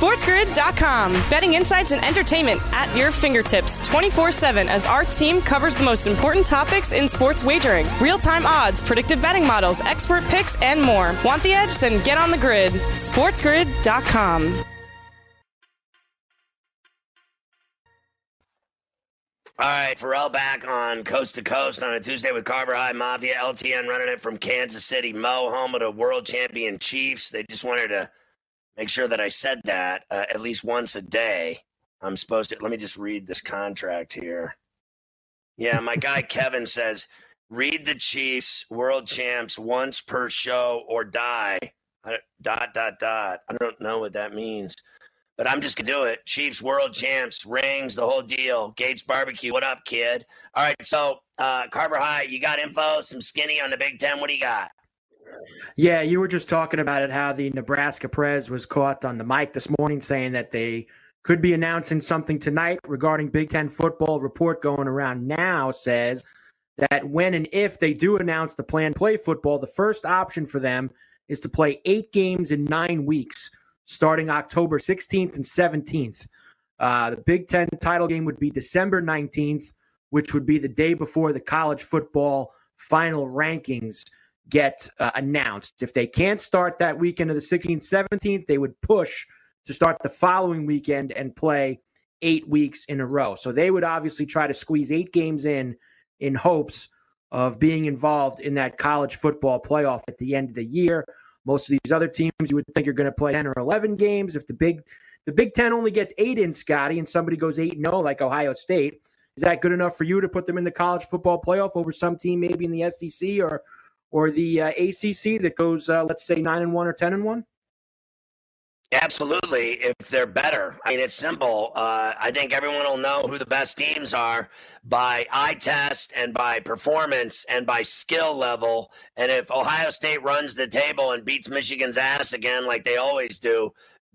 SportsGrid.com. Betting insights and entertainment at your fingertips 24 7 as our team covers the most important topics in sports wagering real time odds, predictive betting models, expert picks, and more. Want the edge? Then get on the grid. SportsGrid.com. All right, Ferrall back on Coast to Coast on a Tuesday with Carver High Mafia. LTN running it from Kansas City, Mo, home of the world champion Chiefs. They just wanted to make sure that I said that uh, at least once a day. I'm supposed to. Let me just read this contract here. Yeah, my guy Kevin says, read the Chiefs world champs once per show or die. Dot, dot, dot. I don't know what that means, but I'm just to do it. Chiefs world champs, rings, the whole deal. Gates Barbecue. What up, kid? All right. So, uh, Carver High, you got info, some skinny on the Big Ten. What do you got? Yeah, you were just talking about it, how the Nebraska Prez was caught on the mic this morning saying that they could be announcing something tonight regarding Big Ten football. Report going around now says that when and if they do announce the plan play football, the first option for them is to play eight games in nine weeks, starting October 16th and 17th. Uh, the Big Ten title game would be December 19th, which would be the day before the college football final rankings get uh, announced. If they can't start that weekend of the 16th, 17th, they would push to start the following weekend and play eight weeks in a row. So they would obviously try to squeeze eight games in in hopes of being involved in that college football playoff at the end of the year. Most of these other teams you would think are going to play 10 or 11 games. If the Big the Big 10 only gets 8 in Scotty and somebody goes 8 0 like Ohio State, is that good enough for you to put them in the college football playoff over some team maybe in the SEC or or the uh, ACC that goes, uh, let's say, nine and one or ten and one? Absolutely, if they're better. I mean, it's simple. Uh, I think everyone will know who the best teams are by eye test and by performance and by skill level. And if Ohio State runs the table and beats Michigan's ass again, like they always do,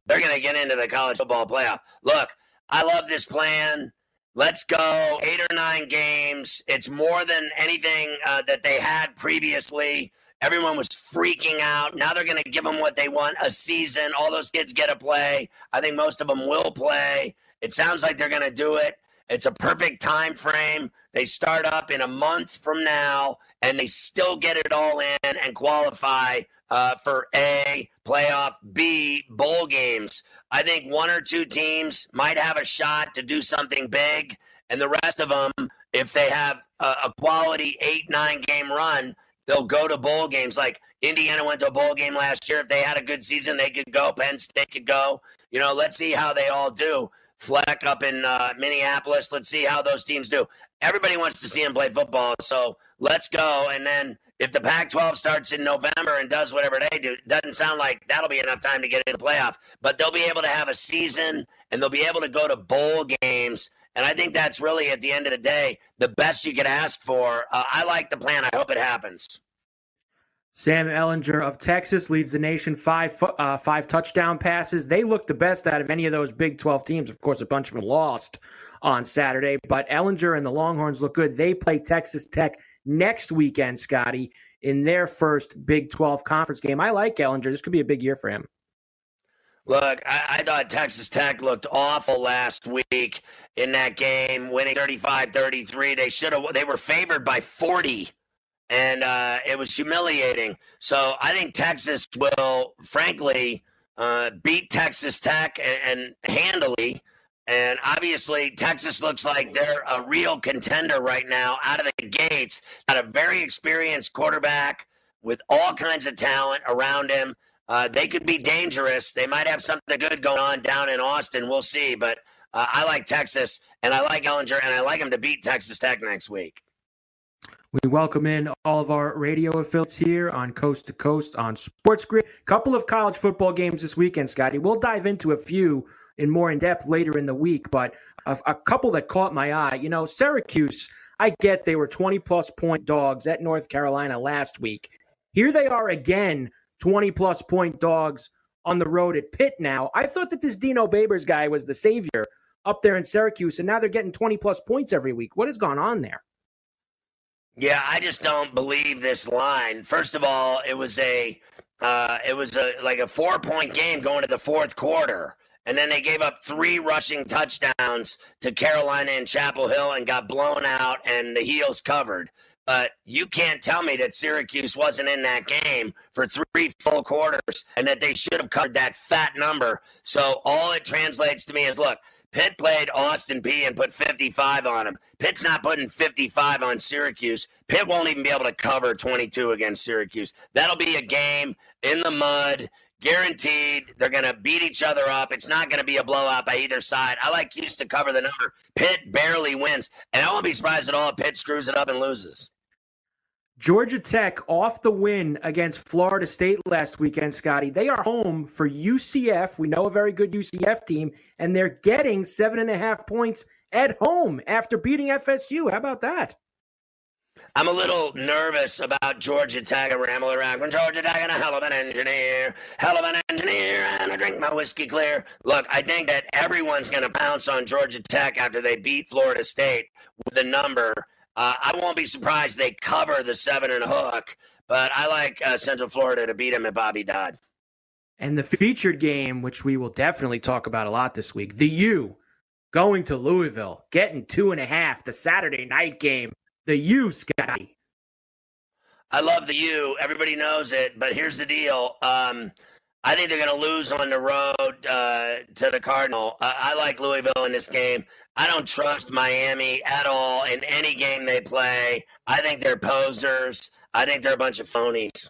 they're going to get into the college football playoff. Look, I love this plan. Let's go. Eight or nine games. It's more than anything uh, that they had previously. Everyone was freaking out. Now they're going to give them what they want a season. All those kids get to play. I think most of them will play. It sounds like they're going to do it. It's a perfect time frame. They start up in a month from now, and they still get it all in and qualify uh, for A, playoff, B, bowl games. I think one or two teams might have a shot to do something big, and the rest of them, if they have a, a quality eight, nine game run, they'll go to bowl games. Like Indiana went to a bowl game last year. If they had a good season, they could go. Penn State could go. You know, let's see how they all do. Fleck up in uh, Minneapolis. Let's see how those teams do. Everybody wants to see him play football, so let's go. And then if the Pac 12 starts in November and does whatever they do, doesn't sound like that'll be enough time to get into the playoff. But they'll be able to have a season and they'll be able to go to bowl games. And I think that's really, at the end of the day, the best you could ask for. Uh, I like the plan. I hope it happens. Sam Ehlinger of Texas leads the nation five uh, five touchdown passes. They look the best out of any of those Big 12 teams. Of course, a bunch of them lost on Saturday, but Ehlinger and the Longhorns look good. They play Texas Tech next weekend, Scotty, in their first Big 12 conference game. I like Ehlinger. This could be a big year for him. Look, I, I, thought Texas Tech looked awful last week in that game, winning 35-33. They should have they were favored by 40 and uh, it was humiliating. So I think Texas will, frankly, uh, beat Texas Tech and, and handily. And obviously, Texas looks like they're a real contender right now out of the gates. Got a very experienced quarterback with all kinds of talent around him. Uh, they could be dangerous. They might have something good going on down in Austin. We'll see. But uh, I like Texas, and I like Ehlinger, and I like him to beat Texas Tech next week. We welcome in all of our radio affiliates here on Coast to Coast on Sports Grid. Couple of college football games this weekend, Scotty. We'll dive into a few in more in depth later in the week, but a, a couple that caught my eye. You know, Syracuse. I get they were 20 plus point dogs at North Carolina last week. Here they are again, 20 plus point dogs on the road at Pitt now. I thought that this Dino Babers guy was the savior up there in Syracuse, and now they're getting 20 plus points every week. What has gone on there? Yeah, I just don't believe this line. First of all, it was a uh, it was a like a four point game going to the fourth quarter. And then they gave up three rushing touchdowns to Carolina and Chapel Hill and got blown out and the heels covered. But you can't tell me that Syracuse wasn't in that game for three full quarters and that they should have covered that fat number. So all it translates to me is look, Pitt played Austin Peay and put 55 on him. Pitt's not putting 55 on Syracuse. Pitt won't even be able to cover 22 against Syracuse. That'll be a game in the mud, guaranteed. They're going to beat each other up. It's not going to be a blowout by either side. I like Houston to cover the number. Pitt barely wins. And I won't be surprised at all if Pitt screws it up and loses. Georgia Tech off the win against Florida State last weekend, Scotty. They are home for UCF. We know a very good UCF team, and they're getting seven and a half points at home after beating FSU. How about that? I'm a little nervous about Georgia Tech. I ramble around from Georgia Tech and a hell of an engineer, hell of an engineer, and I drink my whiskey clear. Look, I think that everyone's going to pounce on Georgia Tech after they beat Florida State with a number uh, I won't be surprised they cover the seven and a hook, but I like uh, Central Florida to beat them at Bobby Dodd. And the featured game, which we will definitely talk about a lot this week, the U going to Louisville, getting two and a half, the Saturday night game. The U, Scotty. I love the U. Everybody knows it, but here's the deal. Um, I think they're going to lose on the road uh, to the Cardinal. Uh, I like Louisville in this game. I don't trust Miami at all in any game they play. I think they're posers. I think they're a bunch of phonies.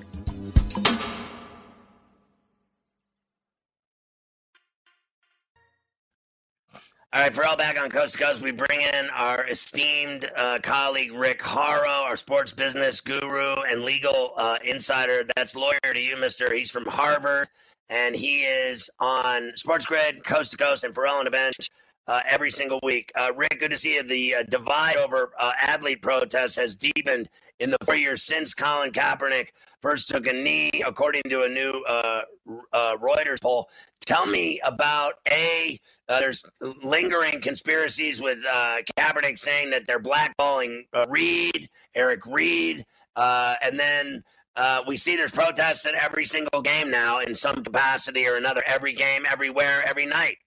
All right, Ferrall back on Coast to Coast, we bring in our esteemed uh, colleague Rick Horrow, our sports business guru and legal uh, insider. That's lawyer to you, Mister. He's from Harvard, and he is on Sports Grid, Coast to Coast, and Ferrall on the bench. uh, every single week. Uh, Rick, good to see you. The uh, divide over uh, athlete protests has deepened in the four years since Colin Kaepernick first took a knee, according to a new Reuters poll. Tell me about a. Uh, there's lingering conspiracies with uh, Kaepernick saying that they're blackballing uh, Reid, Eric Reid, and then. Uh, we see there's protests at every single game now in some capacity or another. Every game, everywhere, every night.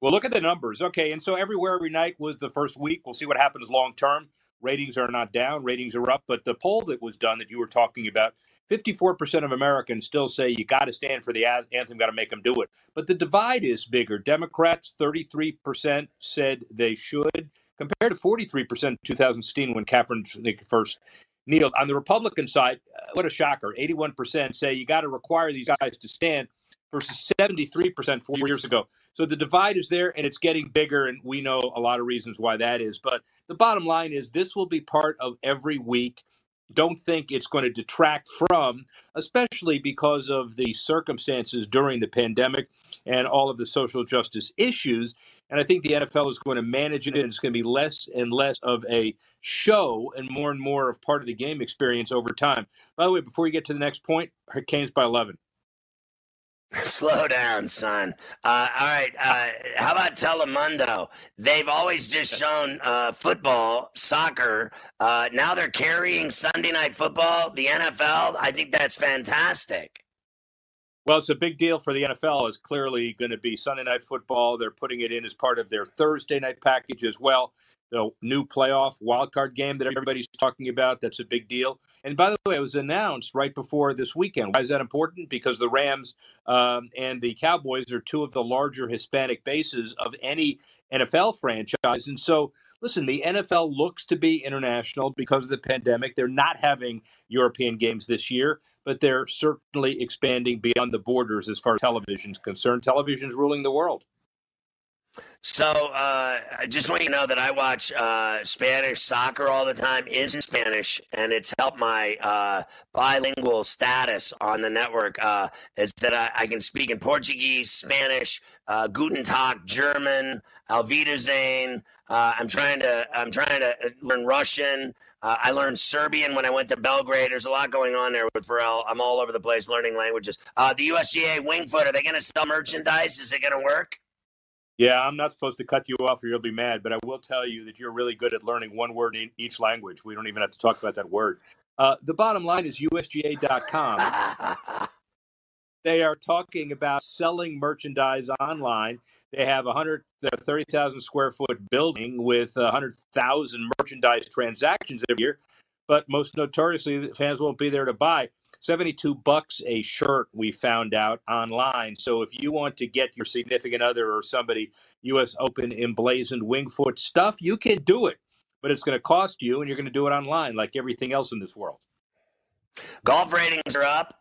Well, look at the numbers. Okay, and so everywhere, every night was the first week. We'll see what happens long term. Ratings are not down, ratings are up. But the poll that was done that you were talking about, 54% of Americans still say you got to stand for the anthem, got to make them do it. But the divide is bigger. Democrats, 33% said they should, compared to 43% in 2016 when Kaepernick first kneeled. On the Republican side, uh, what a shocker. 81% say you got to require these guys to stand versus 73% four years ago. So the divide is there and it's getting bigger, and we know a lot of reasons why that is. But the bottom line is this will be part of every week. Don't think it's going to detract from, especially because of the circumstances during the pandemic and all of the social justice issues. And I think the NFL is going to manage it, and it's going to be less and less of a show and more and more of part of the game experience over time. By the way, before you get to the next point, Hurricanes by 11. Slow down, son. Uh, all right. Uh, how about Telemundo? They've always just shown uh, football, soccer. Uh, now they're carrying Sunday night football, the NFL. I think that's fantastic. Well, it's a big deal for the NFL. It's clearly going to be Sunday night football. They're putting it in as part of their Thursday night package as well. The new playoff wildcard game that everybody's talking about. That's a big deal. And by the way, it was announced right before this weekend. Why is that important? Because the Rams um, and the Cowboys are two of the larger Hispanic bases of any NFL franchise. And so, listen, the NFL looks to be international because of the pandemic. They're not having European games this year, but they're certainly expanding beyond the borders as far as television is concerned. Television's ruling the world. So, uh, I just want you to know that I watch uh, Spanish soccer all the time in Spanish, and it's helped my uh, bilingual status on the network. Uh, is that I, I, can speak in Portuguese, Spanish, uh, Guten Tag, German, Wiedersehen. Uh, I'm trying to I'm trying to learn Russian. I learned Serbian when I went to Belgrade. There's a lot going on there with Ferrall. I'm all over the place learning languages. the USGA Wingfoot, are they going to sell merchandise? Is it going to work? Yeah, I'm not supposed to cut you off or you'll be mad, but I will tell you that you're really good at learning one word in each language. We don't even have to talk about that word. Uh, the bottom line is USGA.com. they are talking about selling merchandise online. They have a 130,000 square foot building with 100,000 merchandise transactions every year, but most notoriously, fans won't be there to buy. 72 bucks a shirt we found out online. So if you want to get your significant other or somebody us open emblazoned wingfoot stuff you can do it. But it's going to cost you and you're going to do it online like everything else in this world. Golf ratings are up.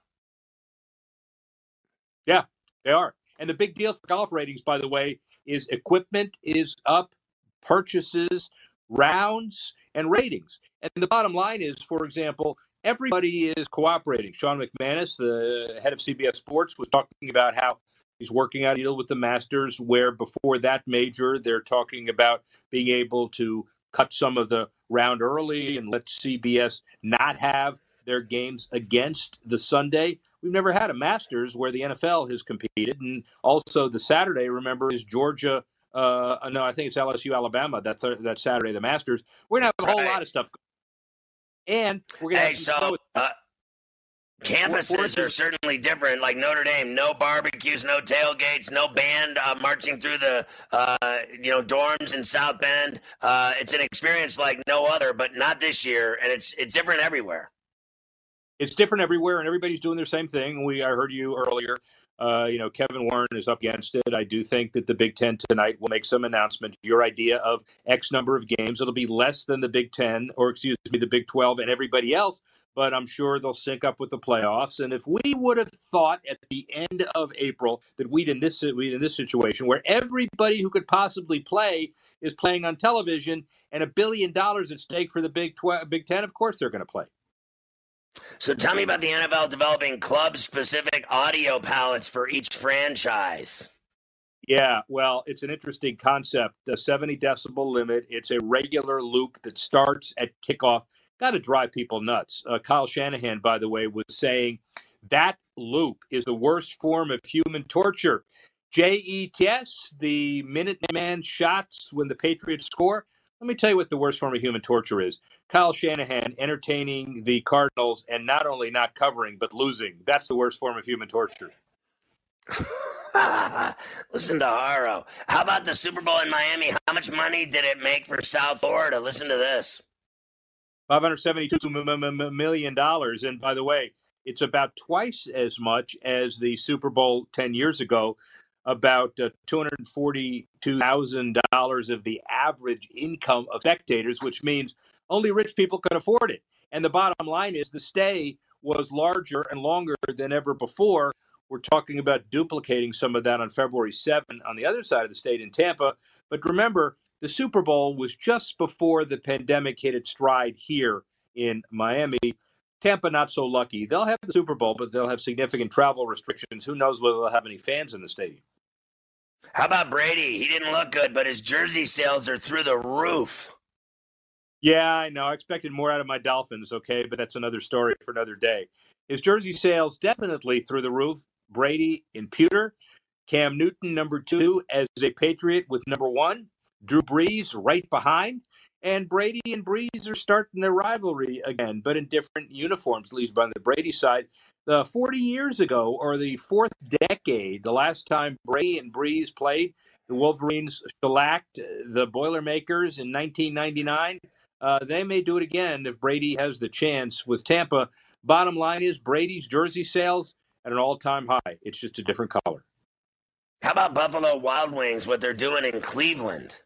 Yeah they are. And the big deal for golf ratings by the way is equipment is up purchases rounds and ratings. And the bottom line is for example everybody is cooperating. Sean McManus, the head of CBS Sports, was talking about how he's working out a deal with the Masters, where before that major, they're talking about being able to cut some of the round early and let CBS not have their games against the Sunday. We've never had a Masters where the NFL has competed, and also the Saturday. Remember, is Georgia? Uh, no, I think it's LSU, Alabama. That th- that Saturday, the Masters. We're gonna have a whole lot of stuff and we're going to hey, so uh, campuses are certainly different. Like Notre Dame, no barbecues, no tailgates, no band uh, marching through the uh, you know dorms in South Bend. Uh, it's an experience like no other, but not this year, and it's it's different everywhere. It's different everywhere, and everybody's doing their same thing. We I heard you earlier. Uh, you know, Kevin Warren is up against it. I do think that the Big Ten tonight will make some announcement. Your idea of X number of games, it'll be less than the Big Ten, or excuse me, the Big 12 and everybody else, but I'm sure they'll sync up with the playoffs. And if we would have thought at the end of April that we'd in this we'd in this situation where everybody who could possibly play is playing on television and a billion dollars at stake for the Big 12, Big Ten, of course they're going to play. So tell me about the NFL developing club specific audio palettes for each franchise. Yeah, well, it's an interesting concept. The 70 decibel limit, it's a regular loop that starts at kickoff. Got to drive people nuts. Uh, Kyle Shanahan, by the way, was saying that loop is the worst form of human torture. JETS, the Minuteman shots when the Patriots score. Let me tell you what the worst form of human torture is. Kyle Shanahan entertaining the Cardinals and not only not covering, but losing. That's the worst form of human torture. Listen to Horrow. How about the Super Bowl in Miami? How much money did it make for South Florida? Listen to this. $572 million. And by the way, it's about twice as much as the Super Bowl 10 years ago, about uh, $242,000 of the average income of spectators, which means only rich people could afford it. And the bottom line is the stay was larger and longer than ever before. We're talking about duplicating some of that on February 7 on the other side of the state in Tampa. But remember, the Super Bowl was just before the pandemic hit its stride here in Miami. Tampa, not so lucky. They'll have the Super Bowl, but they'll have significant travel restrictions. Who knows whether they'll have any fans in the stadium? How about Brady? He didn't look good, but his jersey sales are through the roof. Yeah, I know. I expected more out of my Dolphins, okay, but that's another story for another day. His jersey sales definitely through the roof. Brady in pewter. Cam Newton, number two, as a Patriot with number one. Drew Brees right behind. And Brady and Brees are starting their rivalry again, but in different uniforms, at least by the Brady side. The 40 years ago, or the fourth decade, the last time Brady and Brees played, the Wolverines shellacked the Boilermakers in 1999. Uh, they may do it again if Brady has the chance with Tampa. Bottom line is Brady's jersey sales at an all-time high. It's just a different color. How about Buffalo Wild Wings? What they're doing in Cleveland?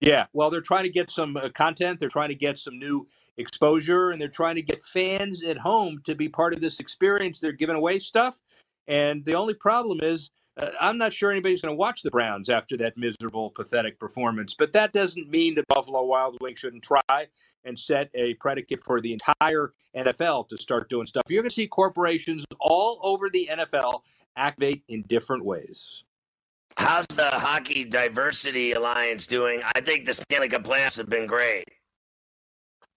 Yeah, well, they're trying to get some uh, content. They're trying to get some new exposure, and they're trying to get fans at home to be part of this experience. They're giving away stuff, and the only problem is uh, I'm not sure anybody's going to watch the Browns after that miserable, pathetic performance. But that doesn't mean that Buffalo Wild Wings shouldn't try and set a predicate for the entire NFL to start doing stuff. You're going to see corporations all over the NFL activate in different ways. How's the Hockey Diversity Alliance doing? I think the Stanley Cup playoffs have been great.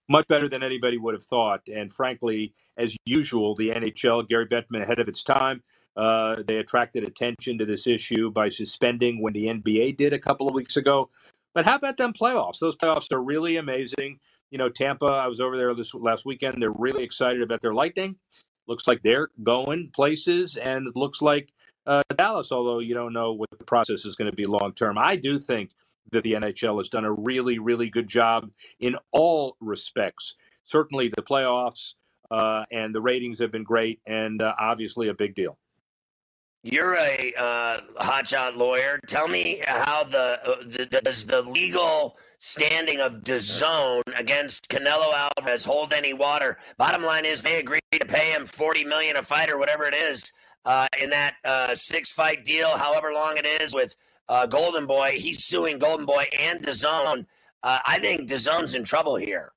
Much better than anybody would have thought. And frankly, as usual, the NHL, Gary Bettman ahead of its time. Uh, they attracted attention to this issue by suspending when the NBA did a couple of weeks ago. But how about them playoffs? Those playoffs are really amazing. You know, Tampa, I was over there this last weekend. They're really excited about their Lightning. Looks like they're going places, and it looks like uh, Dallas, although you don't know what the process is going to be long term. I do think that the NHL has done a really, really good job in all respects. Certainly, the playoffs uh, and the ratings have been great, and uh, obviously a big deal. You're a uh, hotshot lawyer. Tell me how the, uh, the, does the legal standing of DAZN against Canelo Alvarez hold any water? Bottom line is they agreed to pay him forty million a fight or whatever it is uh, in that uh, six fight deal, however long it is with uh, Golden Boy. He's suing Golden Boy and DAZN. Uh, I think DAZN's in trouble here.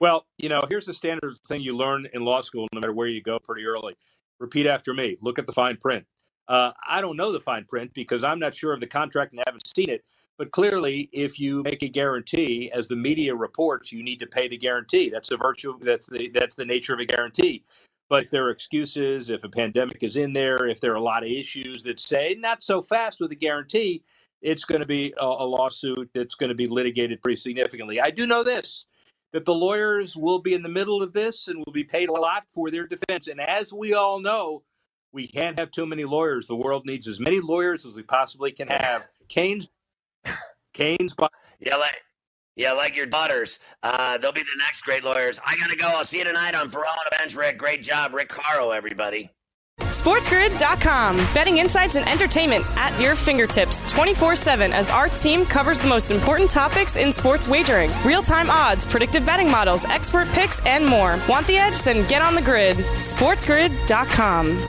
Well, you know, here's the standard thing you learn in law school, no matter where you go, pretty early Repeat after me. Look at the fine print. Uh, I don't know the fine print because I'm not sure of the contract and haven't seen it. But clearly, if you make a guarantee, as the media reports, you need to pay the guarantee. That's the virtue. That's the that's the nature of a guarantee. But if there are excuses, if a pandemic is in there, if there are a lot of issues that say not so fast with a guarantee, it's going to be a, a lawsuit that's going to be litigated pretty significantly. I do know this that the lawyers will be in the middle of this and will be paid a lot for their defense. And as we all know, we can't have too many lawyers. The world needs as many lawyers as we possibly can have. Canes, Canes. Yeah, like, yeah, like your daughters. Uh, they'll be the next great lawyers. I gotta go. I'll see you tonight on All on a Bench, Rick. Great job, Rick Caro, everybody. SportsGrid.com. Betting insights and entertainment at your fingertips 24 7 as our team covers the most important topics in sports wagering real time odds, predictive betting models, expert picks, and more. Want the edge? Then get on the grid. SportsGrid.com.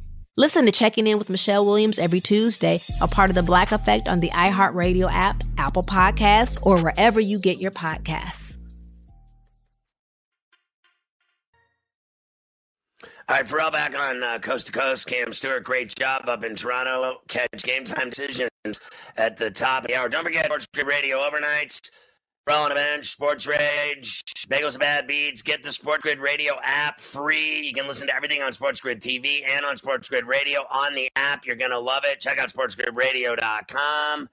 Listen to Checking In with Michelle Williams every Tuesday, a part of the Black Effect on the iHeartRadio app, Apple Podcasts, or wherever you get your podcasts. All right, Ferrall back on uh, Coast to Coast. Cam Stewart, great job up in Toronto. Catch game time decisions at the top of the hour. Don't forget Sports Radio overnights. On the bench, Sports Rage, Bagels and Bad Beats. Get the Sports Grid Radio app free. You can listen to everything on Sports Grid TV and on Sports Grid Radio on the app. You're going to love it. Check out sportsgridradio.com.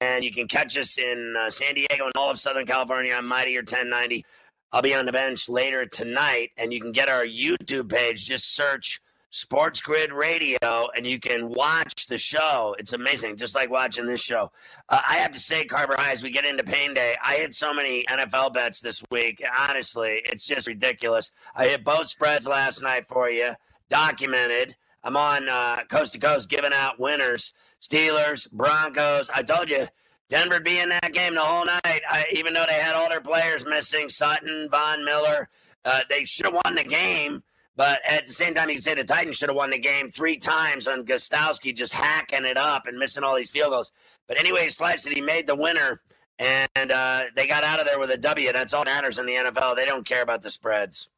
And you can catch us in uh, San Diego and all of Southern California on Mighty or 1090. I'll be on the bench later tonight, and you can get our YouTube page. Just search Sports Grid Radio, and you can watch the show. It's amazing, just like watching this show. Uh, I have to say, Carver High, as we get into Pain Day, I hit so many NFL bets this week. Honestly, it's just ridiculous. I hit both spreads last night for you, documented. I'm on uh, coast to coast giving out winners. Steelers, Broncos. I told you Denver be in that game the whole night. I, even though they had all their players missing, Sutton, Von Miller, uh, they should have won the game. But at the same time, you can say the Titans should have won the game three times on Gostkowski just hacking it up and missing all these field goals. But anyway, sliced it. He made the winner, and uh, they got out of there with a W. That's all that matters in the NFL. They don't care about the spreads.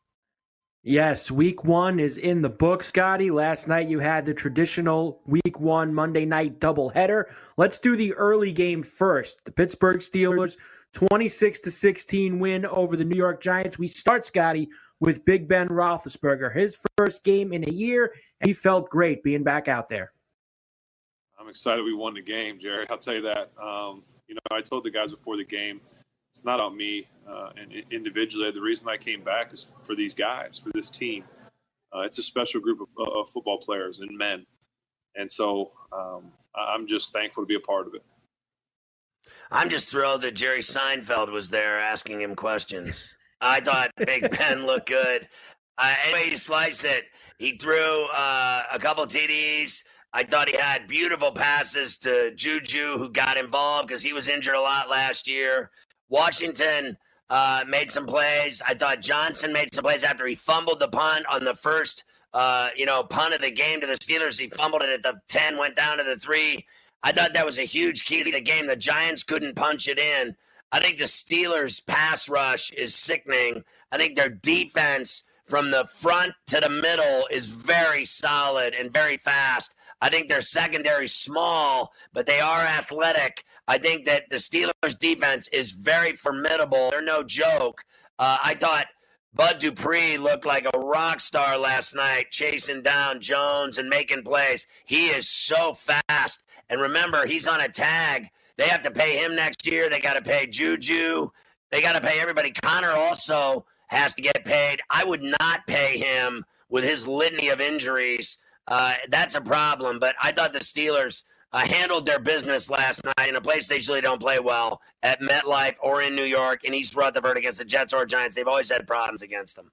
Yes, week one is in the book, Scotty. Last night you had the traditional week one Monday night doubleheader. Let's do the early game first. The Pittsburgh Steelers 26 to 16 win over the New York Giants. We start, Scotty, with Big Ben Roethlisberger. His first game in a year, and he felt great being back out there. I'm excited we won the game, Jerry. I'll tell you that. Um, you know, I told the guys before the game, it's not on me uh, and individually. The reason I came back is for these guys, for this team. Uh, it's a special group of, uh, football players and men, and so um, I'm just thankful to be a part of it. I'm just thrilled that Jerry Seinfeld was there asking him questions. I thought Big Ben looked good. Uh, anyway, you slice it. He threw uh, a couple TDs. I thought he had beautiful passes to Juju, who got involved because he was injured a lot last year. Washington uh, made some plays. I thought Johnson made some plays after he fumbled the punt on the first, uh, you know, punt of the game to the Steelers. He fumbled it at the 10, went down to the three. I thought that was a huge key to the game. The Giants couldn't punch it in. I think the Steelers' pass rush is sickening. I think their defense from the front to the middle is very solid and very fast. I think their secondary small, but they are athletic. I think that the Steelers' defense is very formidable. They're no joke. Uh, I thought Bud Dupree looked like a rock star last night, chasing down Jones and making plays. He is so fast. And remember, he's on a tag. They have to pay him next year. They got to pay Juju. They got to pay everybody. Conner also has to get paid. I would not pay him with his litany of injuries. Uh, that's a problem. But I thought the Steelers uh, handled their business last night in a place they usually don't play well at MetLife or in New York in East Rutherford against the Jets or Giants. They've always had problems against them.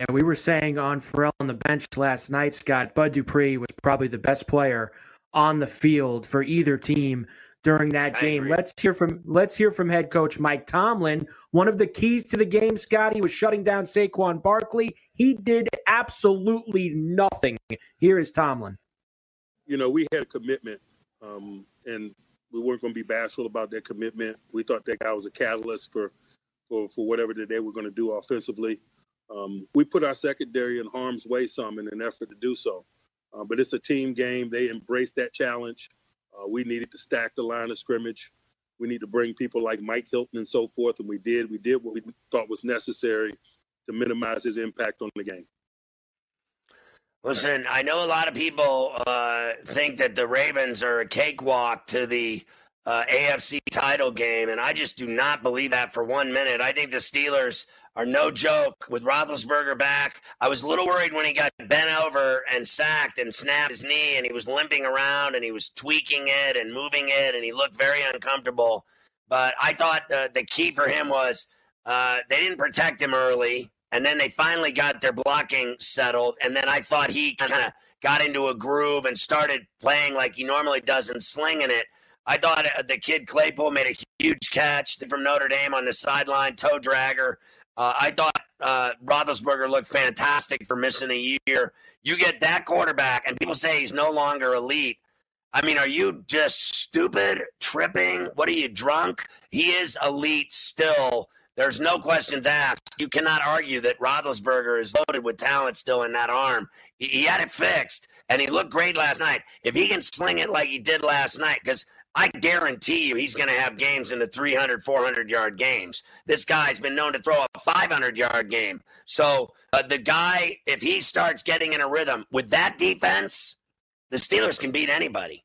And we were saying on Ferrall on the bench last night, Scott, Bud Dupree was probably the best player on the field for either team during that I game. Agree. Let's hear from let's hear from head coach Mike Tomlin. One of the keys to the game, Scotty, was shutting down Saquon Barkley. He did absolutely nothing. Here is Tomlin you know, we had a commitment, um, and we weren't going to be bashful about that commitment. We thought that guy was a catalyst for for for whatever that they were going to do offensively. Um, we put our secondary in harm's way some in an effort to do so, uh, but it's a team game. They embraced that challenge. Uh, we needed to stack the line of scrimmage. We need to bring people like Mike Hilton and so forth, and we did. We did what we thought was necessary to minimize his impact on the game. Listen, I know a lot of people uh, think that the Ravens are a cakewalk to the uh, AFC title game, and I just do not believe that for one minute. I think the Steelers are no joke with Roethlisberger back. I was a little worried when he got bent over and sacked and snapped his knee, and he was limping around and he was tweaking it and moving it, and he looked very uncomfortable. But I thought the, the key for him was uh, they didn't protect him early, and then they finally got their blocking settled, and then I thought he kind of got into a groove and started playing like he normally does and slinging it. I thought uh, the kid Claypool made a huge catch from Notre Dame on the sideline, toe dragger. Uh, I thought uh, Roethlisberger looked fantastic for missing a year. You get that quarterback, and people say he's no longer elite. I mean, are you just stupid, tripping? What are you drunk? He is elite still. There's no questions asked. You cannot argue that Roethlisberger is loaded with talent still in that arm. He, he had it fixed, and he looked great last night. If he can sling it like he did last night, because I guarantee you he's going to have games in the 300, 400 yard games. This guy's been known to throw a 500 yard game. So uh, the guy, if he starts getting in a rhythm with that defense, the Steelers can beat anybody.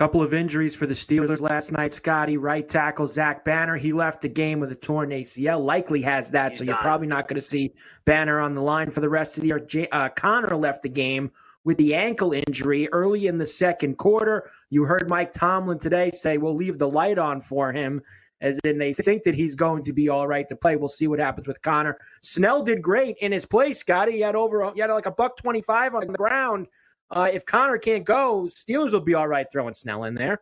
Couple of injuries for the Steelers last night. Scotty, right tackle Zach Banner. He left the game with a torn ACL. Likely has that, He's so done. you're probably not going to see Banner on the line for the rest of the year. J- uh, Conner left the game with the ankle injury early in the second quarter. You heard Mike Tomlin today say, we'll leave the light on for him, as in they think that he's going to be all right to play. We'll see what happens with Conner. Snell did great in his place, Scotty. He had over, he had like a buck 25 on the ground. Uh, if Conner can't go, Steelers will be all right throwing Snell in there.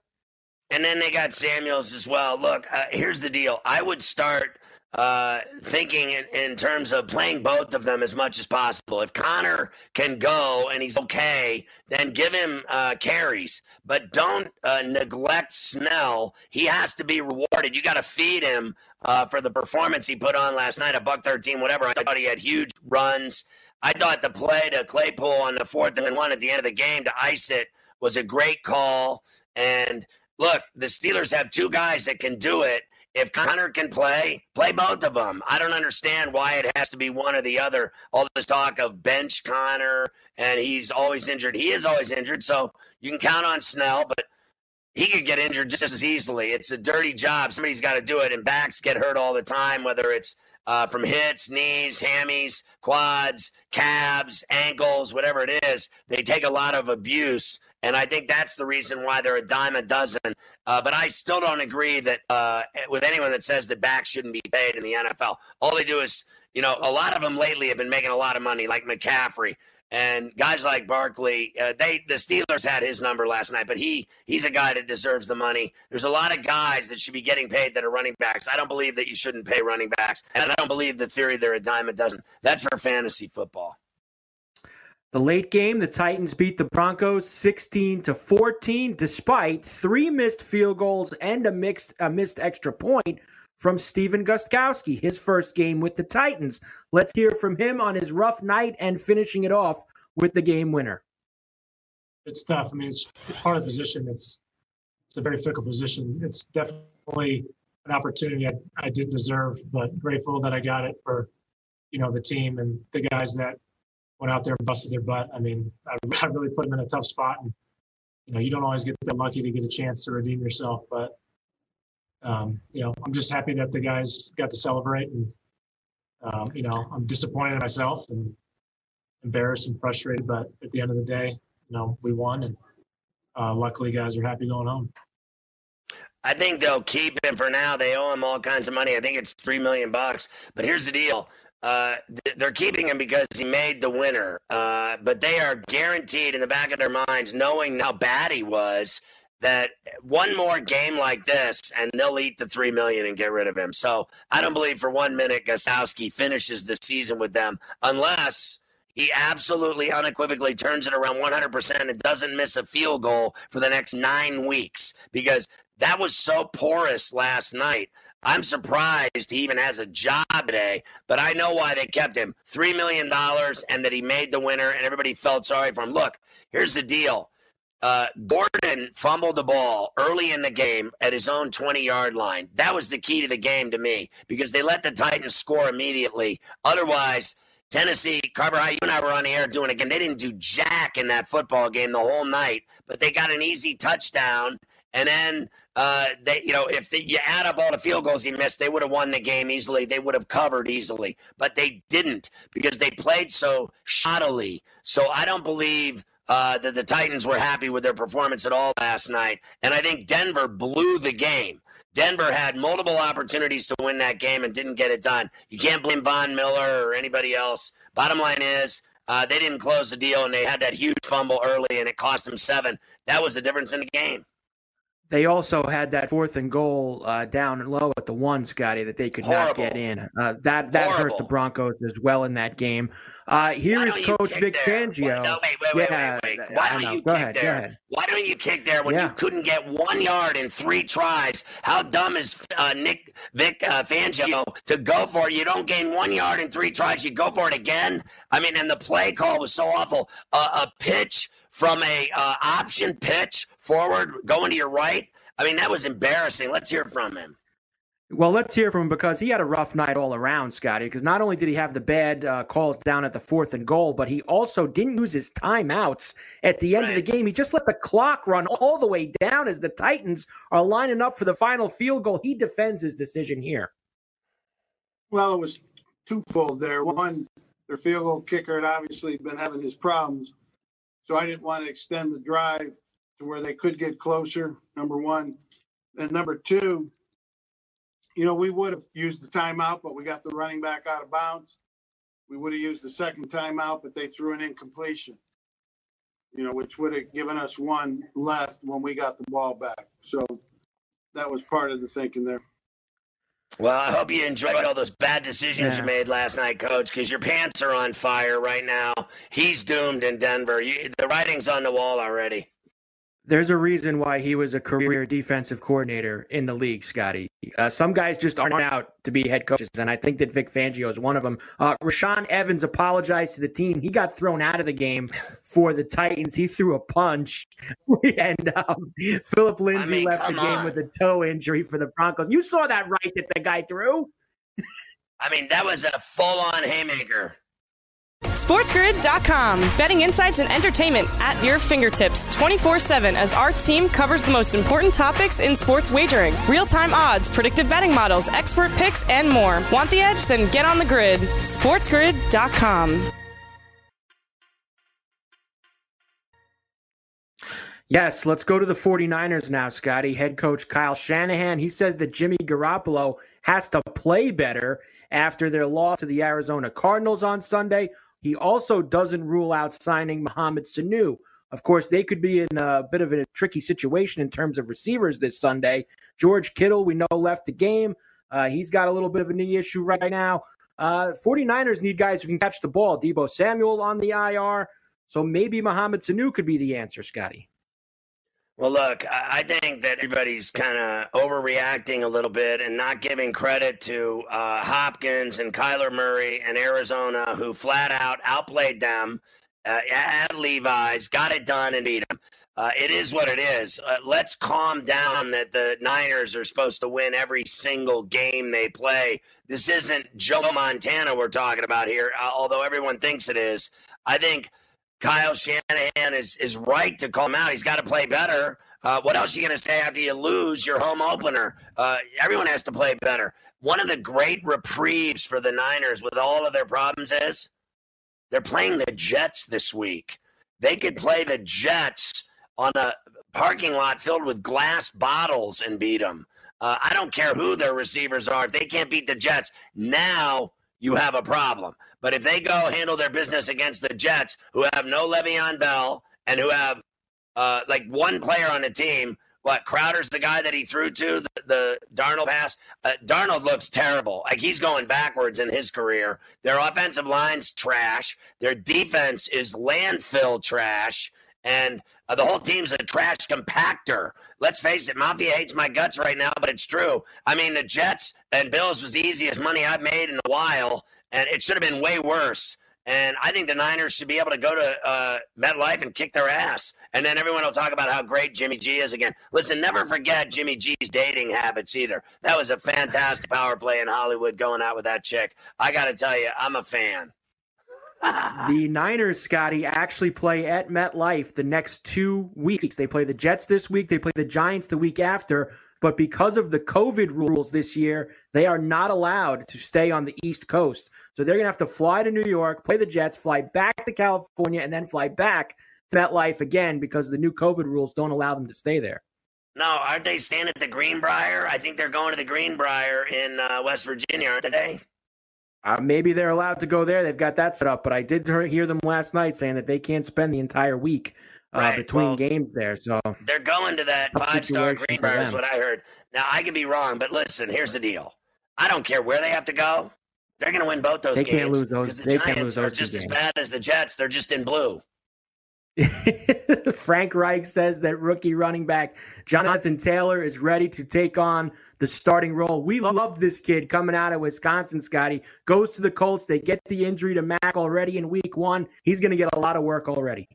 And then they got Samuels as well. Look, uh, here's the deal. I would start uh, thinking in, in, terms of playing both of them as much as possible. If Conner can go and he's okay, then give him uh, carries, but don't uh, neglect Snell. He has to be rewarded. You got to feed him uh, for the performance he put on last night, a buck thirteen, whatever. I thought he had huge runs. I thought the play to Claypool on the fourth and one at the end of the game to ice it was a great call. And look, the Steelers have two guys that can do it if Conner can play, play both of them. I don't understand why it has to be one or the other. All this talk of bench Conner and he's always injured. He is always injured, so you can count on Snell, but he could get injured just as easily. It's a dirty job. Somebody's got to do it, and backs get hurt all the time, whether it's uh, from hits, knees, hammies, quads, calves, ankles, whatever it is. They take a lot of abuse. And I think that's the reason why they're a dime a dozen. Uh, but I still don't agree that uh, with anyone that says that backs shouldn't be paid in the NFL. All they do is, you know, a lot of them lately have been making a lot of money, like McCaffrey and guys like Barkley. Uh, they the Steelers had his number last night, but he he's a guy that deserves the money. There's a lot of guys that should be getting paid that are running backs. I don't believe that you shouldn't pay running backs, and I don't believe the theory they're a dime a dozen. That's for fantasy football. The late game, the Titans beat the Broncos 16 to 14 despite three missed field goals and a mixed a missed extra point from Stephen Gostkowski, his first game with the Titans. Let's hear from him on his rough night and finishing it off with the game winner. It's tough. I mean, it's part of the position. It's it's a very fickle position. It's definitely an opportunity I, I didn't deserve, but grateful that I got it for you know the team and the guys that went out there and busted their butt. I mean, I, I really put them in a tough spot, and you know, you don't always get that lucky to get a chance to redeem yourself. But um, you know, I'm just happy that the guys got to celebrate, and um, you know, I'm disappointed in myself and embarrassed and frustrated. But at the end of the day, you know, we won, and uh, luckily, guys are happy going home. I think they'll keep him for now. They owe him all kinds of money. I think it's three million bucks. But here's the deal: uh, they're keeping him because he made the winner. Uh, but they are guaranteed in the back of their minds, knowing how bad he was, that one more game like this and they'll eat the three million and get rid of him. So I don't believe for one minute Gostkowski finishes the season with them unless he absolutely unequivocally turns it around 100% and doesn't miss a field goal for the next nine weeks because that was so porous last night. I'm surprised he even has a job today, but I know why they kept him. $3 million and that he made the winner and everybody felt sorry for him. Look, here's the deal. Uh, Gordon fumbled the ball early in the game at his own 20 yard line. That was the key to the game to me because they let the Titans score immediately. Otherwise, Tennessee, Carver High, you and I were on the air doing again. They didn't do jack in that football game the whole night, but they got an easy touchdown And then uh, they, you know, if the, you add up all the field goals he missed, they would have won the game easily. They would have covered easily, but they didn't because they played so shoddily. So I don't believe uh, that the Titans were happy with their performance at all last night. And I think Denver blew the game. Denver had multiple opportunities to win that game and didn't get it done. You can't blame Von Miller or anybody else. Bottom line is, uh, they didn't close the deal and they had that huge fumble early and it cost them seven. That was the difference in the game. They also had that fourth and goal uh, down and low at the one, Scotty, that they could Horrible. not get in. Uh, that that hurt the Broncos as well in that game. Uh, here is Coach Vic there? Fangio. No, wait, wait, wait, Yeah, wait, wait. I Why don't don't you Go kick ahead, there? Why don't you kick there when Yeah. you couldn't get one yard in three tries? How dumb is uh, Nick Vic uh, Fangio to go for it? You don't gain one yard in three tries, you go for it again. I mean, and the play call was so awful. Uh, a pitch from a uh, option pitch forward going to your right. I mean, that was embarrassing. Let's hear from him. Well, let's hear from him because he had a rough night all around, Scotty. Because not only did he have the bad uh, calls down at the fourth and goal, but he also didn't use his timeouts at the end of the game. He just let the clock run all the way down as the Titans are lining up for the final field goal. He defends his decision here. Well, it was twofold there. One, their field goal kicker had obviously been having his problems. So I didn't want to extend the drive to where they could get closer, number one. And number two, you know, we would have used the timeout, but we got the running back out of bounds. We would have used the second timeout, but they threw an incompletion, you know, which would have given us one left when we got the ball back. So that was part of the thinking there. Well, I hope you enjoyed all those bad decisions Yeah. you made last night, Coach, because your pants are on fire right now. He's doomed in Denver. You, the writing's on the wall already. There's a reason why he was a career defensive coordinator in the league, Scotty. Uh, some guys just aren't out to be head coaches, and I think that Vic Fangio is one of them. Uh, Rashaan Evans apologized to the team. He got thrown out of the game for the Titans. He threw a punch, and um, Philip Lindsay mean, left the game on. with a toe injury for the Broncos. You saw that right that the guy threw. I mean, that was a full on haymaker. SportsGrid.com. Betting insights and entertainment at your fingertips 24 7 as our team covers the most important topics in sports wagering real time odds, predictive betting models, expert picks, and more. Want the edge? Then get on the grid. SportsGrid.com. Yes, let's go to the 49ers now, Scotty. Head coach Kyle Shanahan, he says that Jimmy Garoppolo has to play better after their loss to the Arizona Cardinals on Sunday. He also doesn't rule out signing Mohamed Sanu. Of course, they could be in a bit of a tricky situation in terms of receivers this Sunday. George Kittle, we know, left the game. Uh, he's got a little bit of a knee issue right now. Uh, 49ers need guys who can catch the ball. Deebo Samuel on the IR. So maybe Mohamed Sanu could be the answer, Scotty. Well, look, I think that everybody's kind of overreacting a little bit and not giving credit to uh, Hopkins and Kyler Murray and Arizona, who flat out outplayed them uh, at Levi's, got it done, and beat them. Uh, it is what it is. Uh, let's calm down that the Niners are supposed to win every single game they play. This isn't Joe Montana we're talking about here, uh, although everyone thinks it is. I think Kyle Shanahan is is right to call him out. He's got to play better. Uh, what else are you going to say after you lose your home opener? Uh, everyone has to play better. One of the great reprieves for the Niners with all of their problems is they're playing the Jets this week. They could play the Jets on a parking lot filled with glass bottles and beat them. Uh, I don't care who their receivers are. If they can't beat the Jets, now you have a problem. But if they go handle their business against the Jets, who have no Le'Veon Bell and who have uh, like one player on the team, what Crowder's the guy that he threw to the, the Darnold pass. Uh, Darnold looks terrible. Like he's going backwards in his career. Their offensive line's trash. Their defense is landfill trash. And uh, the whole team's a trash compactor. Let's face it, Mafia hates my guts right now, but it's true. I mean, the Jets and Bills was the easiest money I've made in a while, and it should have been way worse. And I think the Niners should be able to go to uh, MetLife and kick their ass. And then everyone will talk about how great Jimmy G is again. Listen, never forget Jimmy G's dating habits either. That was a fantastic power play in Hollywood going out with that chick. I got to tell you, I'm a fan. The Niners, Scotty, actually play at MetLife the next two weeks. They play the Jets this week, they play the Giants the week after. But because of the COVID rules this year, they are not allowed to stay on the East Coast. So they're going to have to fly to New York, play the Jets, fly back to California, and then fly back to MetLife again because the new COVID rules don't allow them to stay there. No, aren't they staying at the Greenbrier? I think they're going to the Greenbrier in uh, West Virginia, aren't they? Uh, maybe they're allowed to go there. They've got that set up. But I did hear them last night saying that they can't spend the entire week uh, right. between well, games there. So they're going to that five star Greenbrier, is what I heard. Now, I could be wrong, but listen, here's the deal. I don't care where they have to go. They're going to win both those they games. Can't lose those. The they Giants can't lose those are just as bad as the Jets. They're just in blue. Frank Reich says that rookie running back Jonathan Taylor is ready to take on the starting role. We love this kid coming out of Wisconsin, Scotty. Goes to the Colts. They get the injury to Mack already in week one. He's going to get a lot of work already.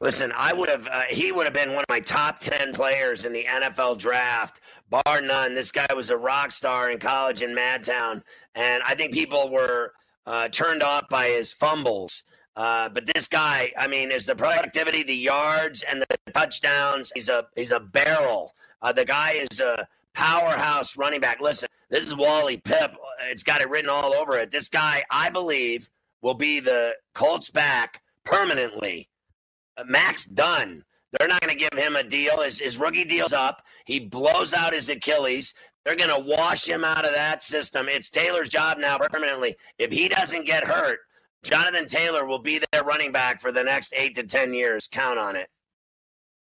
Listen, I would have, uh, he would have been one of my top 10 players in the NFL draft, bar none. This guy was a rock star in college in Madtown. And I think people were uh, turned off by his fumbles. Uh, but this guy, I mean, is the productivity, the yards, and the touchdowns. He's a he's a barrel. Uh, the guy is a powerhouse running back. Listen, this is Wally Pipp. It's got it written all over it. This guy, I believe, will be the Colts back permanently. Uh, Max done. They're not going to give him a deal. His, his rookie deal's up. He blows out his Achilles. They're going to wash him out of that system. It's Taylor's job now permanently. If he doesn't get hurt, Jonathan Taylor will be their running back for the next eight to 10 years. Count on it.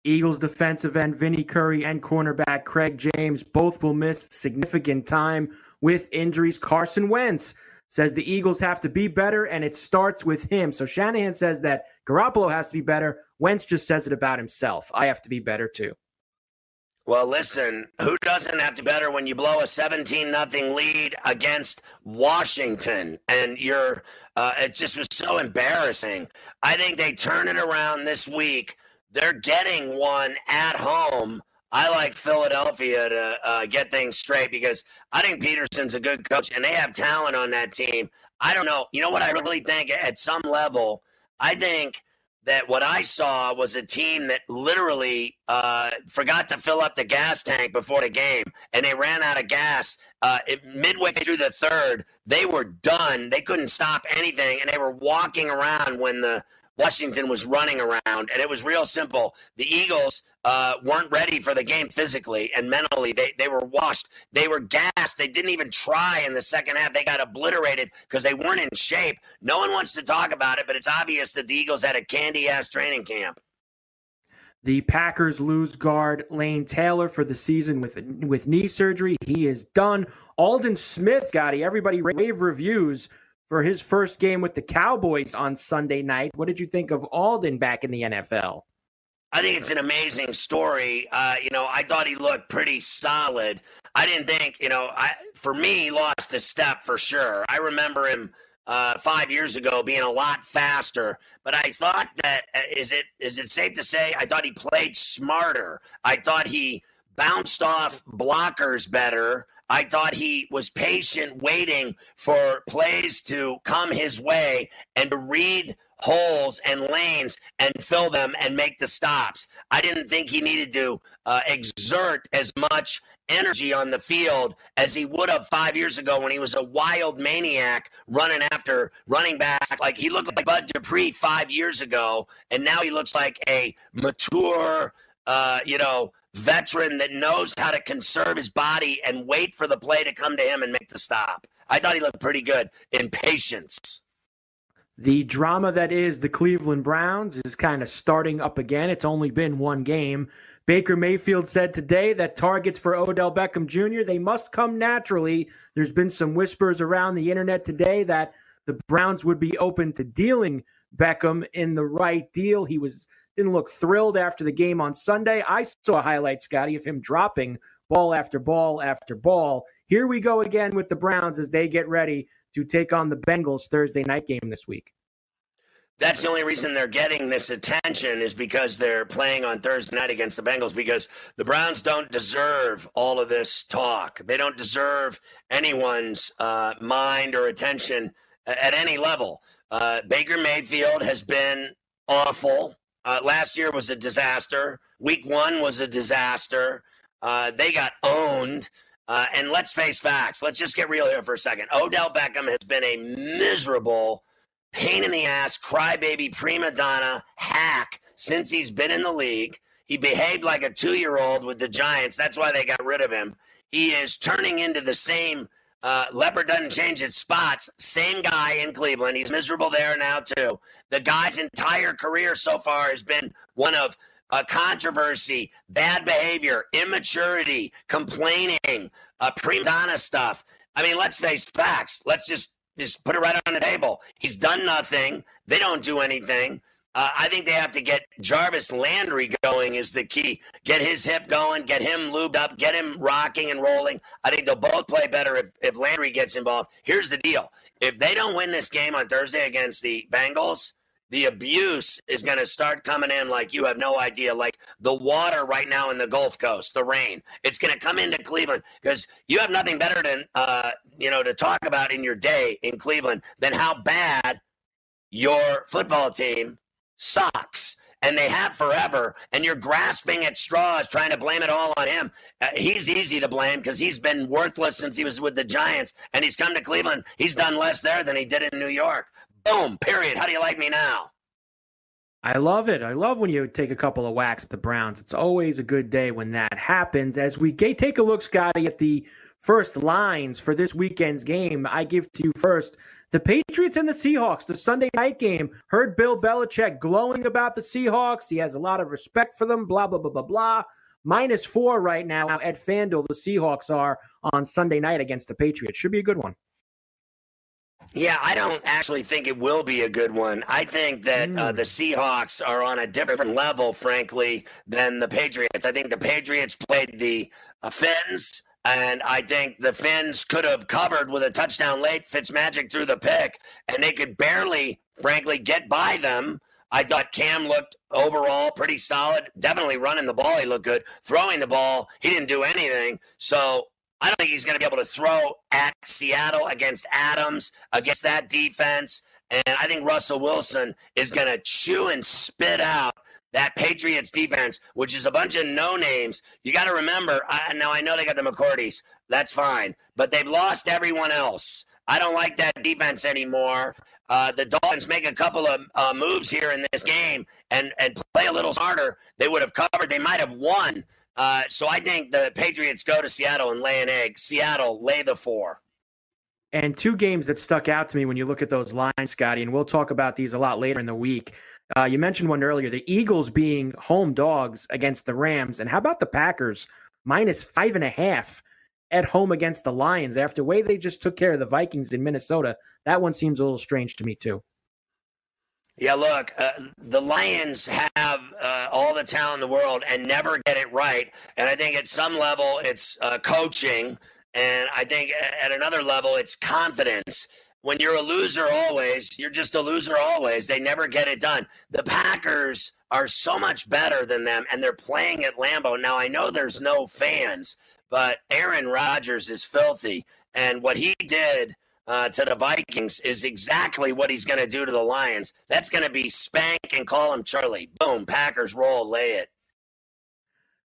Eagles defensive end Vinny Curry and cornerback Craig James both will miss significant time with injuries. Carson Wentz says the Eagles have to be better, and it starts with him. So Shanahan says that Garoppolo has to be better. Wentz just says it about himself. I have to be better too. Well, listen, who doesn't have to better when you blow a 17 nothing lead against Washington? And you're, uh, it just was so embarrassing. I think they turn it around this week. They're getting one at home. I like Philadelphia to uh, get things straight because I think Pederson's a good coach and they have talent on that team. I don't know. You know what I really think at some level? I think that what I saw was a team that literally uh, forgot to fill up the gas tank before the game, and they ran out of gas uh, midway through the third. They were done. They couldn't stop anything, and they were walking around when the Washington was running around, and it was real simple. The Eagles uh, weren't ready for the game physically and mentally. They, they were washed. They were gassed. They didn't even try in the second half. They got obliterated because they weren't in shape. No one wants to talk about it, but it's obvious that the Eagles had a candy ass training camp. The Packers lose guard Lane Taylor for the season with with knee surgery. He is done. Aldon Smith, Scotty, everybody rave reviews for his first game with the Cowboys on Sunday night. What did you think of Aldon back in the NFL? I think it's an amazing story. Uh, you know, I thought he looked pretty solid. I didn't think, you know, I for me, he lost a step for sure. I remember him uh, five years ago being a lot faster, but I thought that uh, is it is it safe to say I thought he played smarter. I thought he bounced off blockers better. I thought he was patient, waiting for plays to come his way and to read holes and lanes and fill them and make the stops. I didn't think he needed to uh, exert as much energy on the field as he would have five years ago when he was a wild maniac running after running back. Like he looked like Bud Dupree five years ago, and now he looks like a mature, uh, you know, veteran that knows how to conserve his body and wait for the play to come to him and make the stop. I thought he looked pretty good in patience. The drama that is the Cleveland Browns is kind of starting up again. It's only been one game. Baker Mayfield said today that targets for Odell Beckham Jr. they must come naturally. There's been some whispers around the internet today that the Browns would be open to dealing Beckham in the right deal. He was didn't look thrilled after the game on Sunday. I saw a highlight, Scotty, of him dropping ball after ball after ball. Here we go again with the Browns as they get ready to take on the Bengals Thursday night game this week. That's the only reason they're getting this attention is because they're playing on Thursday night against the Bengals because the Browns don't deserve all of this talk. They don't deserve anyone's uh, mind or attention at any level. Uh, Baker Mayfield has been awful. Uh, last year was a disaster. Week one was a disaster. Uh, they got owned. Uh, and let's face facts. Let's just get real here for a second. Odell Beckham has been a miserable, pain in the ass, crybaby, prima donna hack since he's been in the league. He behaved like a two year old with the Giants. That's why they got rid of him. He is turning into the same uh, leopard doesn't change its spots. Same guy in Cleveland. He's miserable there now, too. The guy's entire career so far has been one of uh, controversy, bad behavior, immaturity, complaining, uh, prima donna stuff. I mean, let's face facts. Let's just just put it right on the table. He's done nothing. They don't do anything. Uh, I think they have to get Jarvis Landry going is the key. Get his hip going, get him lubed up, get him rocking and rolling. I think they'll both play better if, if Landry gets involved. Here's the deal. If they don't win this game on Thursday against the Bengals, the abuse is going to start coming in like you have no idea. Like the water right now in the Gulf Coast, the rain. It's going to come into Cleveland because you have nothing better than uh, you know to talk about in your day in Cleveland than how bad your football team sucks and they have forever and you're grasping at straws trying to blame it all on him uh, he's easy to blame because he's been worthless since he was with the giants and he's come to cleveland he's done less there than he did in new york boom period how do you like me now I love it. I love when you take a couple of whacks at the Browns. It's always a good day when that happens. As we take a look, Scotty, at the first lines for this weekend's game, I give to you first the Patriots and the Seahawks, the Sunday night game. Heard Bill Belichick glowing about the Seahawks. He has a lot of respect for them, blah, blah, blah, blah, blah. Minus four right now at FanDuel, the Seahawks are on Sunday night against the Patriots. Should be a good one. Yeah, I don't actually think it will be a good one. I think that mm. uh, the Seahawks are on a different level, frankly, than the Patriots. I think the Patriots played the uh, Fins and I think the Fins could have covered with a touchdown late. Fitzmagic threw the pick, and they could barely, frankly, get by them. I thought Cam looked overall pretty solid. Definitely running the ball, he looked good. Throwing the ball, he didn't do anything. So I don't think he's going to be able to throw at Seattle against Adams, against that defense. And I think Russell Wilson is going to chew and spit out that Patriots defense, which is a bunch of no names. You got to remember. I, now I know they got the McCourties. That's fine, but they've lost everyone else. I don't like that defense anymore. Uh, the Dolphins make a couple of uh, moves here in this game and and play a little smarter. They would have covered. They might have won. Uh, so I think the Patriots go to Seattle and lay an egg. Seattle lay the four. And two games that stuck out to me when you look at those lines, Scotty, and we'll talk about these a lot later in the week. Uh, you mentioned one earlier, the Eagles being home dogs against the Rams. And how about the Packers minus five and a half at home against the Lions after the way they just took care of the Vikings in Minnesota? That one seems a little strange to me, too. Yeah, look, uh, the Lions have uh, all the talent in the world and never get it right. And I think at some level it's uh, coaching. And I think at another level it's confidence when you're a loser always, you're just a loser always. They never get it done. The Packers are so much better than them, and they're playing at Lambeau. Now, I know there's no fans, but Aaron Rodgers is filthy. And what he did uh, to the Vikings is exactly what he's going to do to the Lions. That's going to be spank and call him Charlie. Boom, Packers roll, lay it.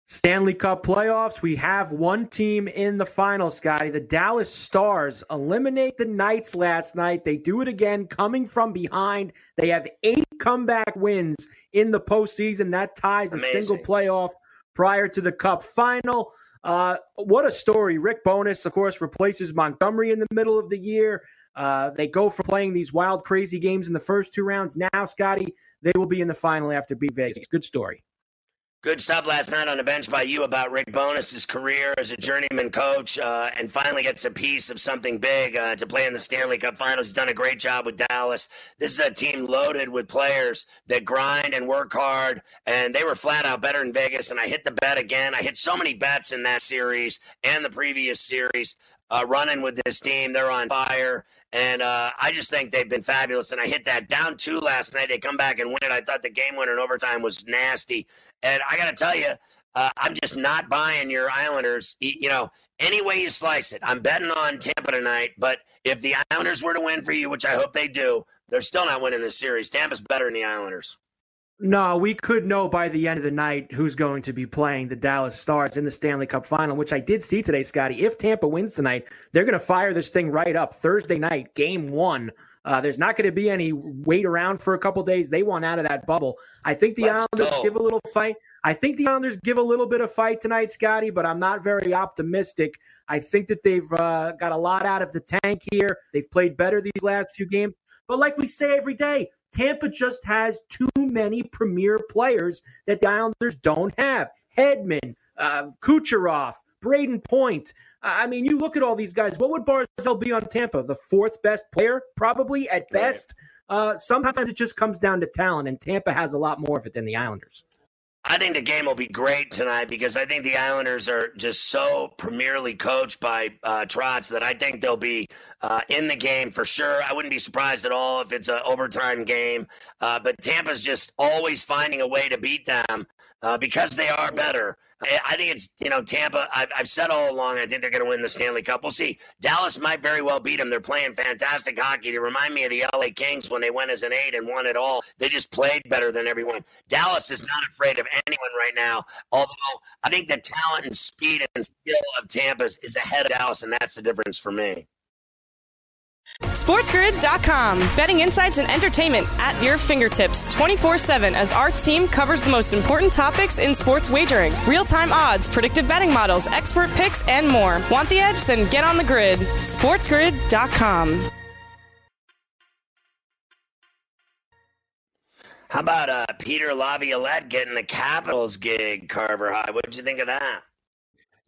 Stanley Cup playoffs. We have one team in the final, Scotty. The Dallas Stars eliminate the Knights last night. They do it again, coming from behind. They have eight comeback wins in the postseason. That ties Amazing. a single playoff prior to the Cup final. Uh, what a story. Rick Bowness, of course, replaces Montgomery in the middle of the year. Uh, they go from playing these wild, crazy games in the first two rounds. Now, Scotty, they will be in the final after B Vegas. Good story. Good stuff last night on the bench by you about Rick Bowness's career as a journeyman coach, uh, and finally gets a piece of something big uh, to play in the Stanley Cup Finals. He's done a great job with Dallas. This is a team loaded with players that grind and work hard, and they were flat out better in Vegas. And I hit the bet again. I hit so many bets in that series and the previous series uh, running with this team. They're on fire. And uh, I just think they've been fabulous. And I hit that down two last night. They come back and win it. I thought the game winner in overtime was nasty. And I got to tell you, uh, I'm just not buying your Islanders. You know, any way you slice it, I'm betting on Tampa tonight. But if the Islanders were to win for you, which I hope they do, They're still not winning this series. Tampa's better than the Islanders. No, we could know by the end of the night who's going to be playing the Dallas Stars in the Stanley Cup final, which I did see today, Scotty. If Tampa wins tonight, they're going to fire this thing right up Thursday night, game one. Uh, there's not going to be any wait around for a couple days. They want out of that bubble. I think the Let's Islanders go. give a little fight. I think the Islanders give a little bit of fight tonight, Scotty, but I'm not very optimistic. I think that they've uh, got a lot out of the tank here. They've played better these last few games. But like we say every day, Tampa just has too many premier players that the Islanders don't have. Hedman, uh, Kucherov, Brayden Point. I mean, you look at all these guys. What would Barzal be on Tampa? The fourth best player, probably at best. Uh, sometimes it just comes down to talent, and Tampa has a lot more of it than the Islanders. I think the game will be great tonight because I think the Islanders are just so premierly coached by uh, Trotz that I think they'll be uh, in the game for sure. I wouldn't be surprised at all if it's an overtime game. Uh, but Tampa's just always finding a way to beat them uh, because they are better. Eh, I think it's, you know, Tampa. I've, I've said all along, I think they're going to win the Stanley Cup. We'll see. Dallas might very well beat them. They're playing fantastic hockey. They remind me of the LA Kings when they went as an eight and won it all. They just played better than everyone. Dallas is not afraid of anyone right now, although I think the talent and speed and skill of Tampa is ahead of Dallas, and that's the difference for me. SportsGrid.com. Betting insights and entertainment at your fingertips 24 7 as our team covers the most important topics in sports wagering real time odds, predictive betting models, expert picks, and more. Want the edge? Then get on the grid. SportsGrid.com. How about uh, Peter Laviolette getting the Capitals gig, Carver High? What did you think of that?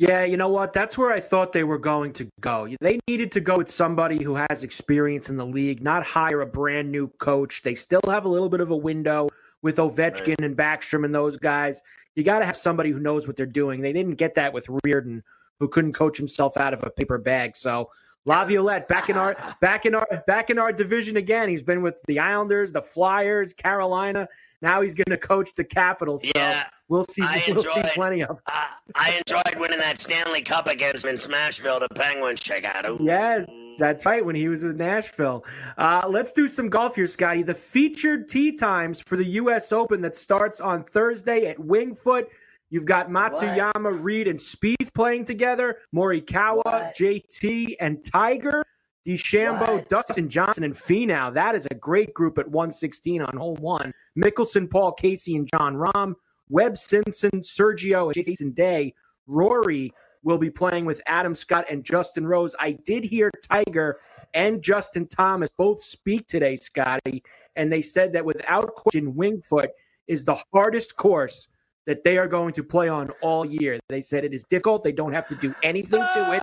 Yeah, you know what? That's where I thought they were going to go. They needed to go with somebody who has experience in the league, not hire a brand new coach. They still have a little bit of a window with Ovechkin right. and Backstrom and those guys. You got to have somebody who knows what they're doing. They didn't get that with Reirden, who couldn't coach himself out of a paper bag. So Laviolette back in our back in our back in our division again. He's been with the Islanders, the Flyers, Carolina. Now he's going to coach the Capitals. So yeah, we'll see. I we'll enjoyed, see plenty of. Uh, I enjoyed winning that Stanley Cup against him in Smashville. The Penguins check out. Yes, that's right. When he was with Nashville. Uh, let's do some golf here, Scotty. The featured tee times for the U.S. Open that starts on Thursday at Winged Foot. You've got Matsuyama, what? Reed, and Spieth playing together. Morikawa, what? JT, and Tiger. DeChambeau, what? Dustin Johnson, and Finau. That is a great group at 116 on hole one. Mickelson, Paul Casey, and Jon Rahm. Webb Simpson, Sergio, and Jason Day. Rory will be playing with Adam Scott and Justin Rose. I did hear Tiger and Justin Thomas both speak today, Scotty, and they said that without question, Wingfoot is the hardest course that they are going to play on all year. They said it is difficult. They don't have to do anything to it.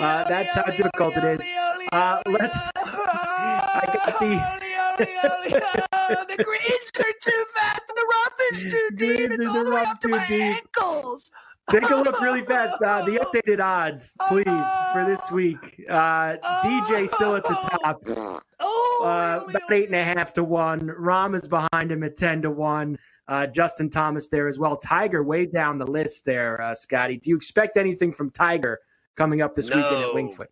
Uh, that's how difficult it is. Uh, let's. I got the. the greens are too fast. The rough is too deep. It's all the way up to my deep. ankles. Take a look really fast. Uh, the updated odds, please, for this week. Uh, DJ still at the top. Uh, about eight and a half to one. Rahm is behind him at ten to one. Uh, Justin Thomas there as well. Tiger way down the list there, uh, Scotty. Do you expect anything from Tiger coming up this no. weekend at Wingfoot?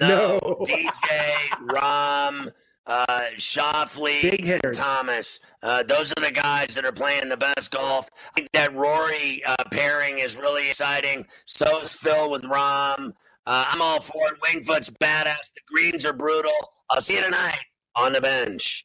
No. no. DJ, Rahm, uh, Schauffele, Thomas. Uh, those are the guys that are playing the best golf. I think that Rory uh, pairing is really exciting. So is Phil with Rahm. Uh, I'm all for it. Winged Foot's badass. The greens are brutal. I'll see you tonight on the bench.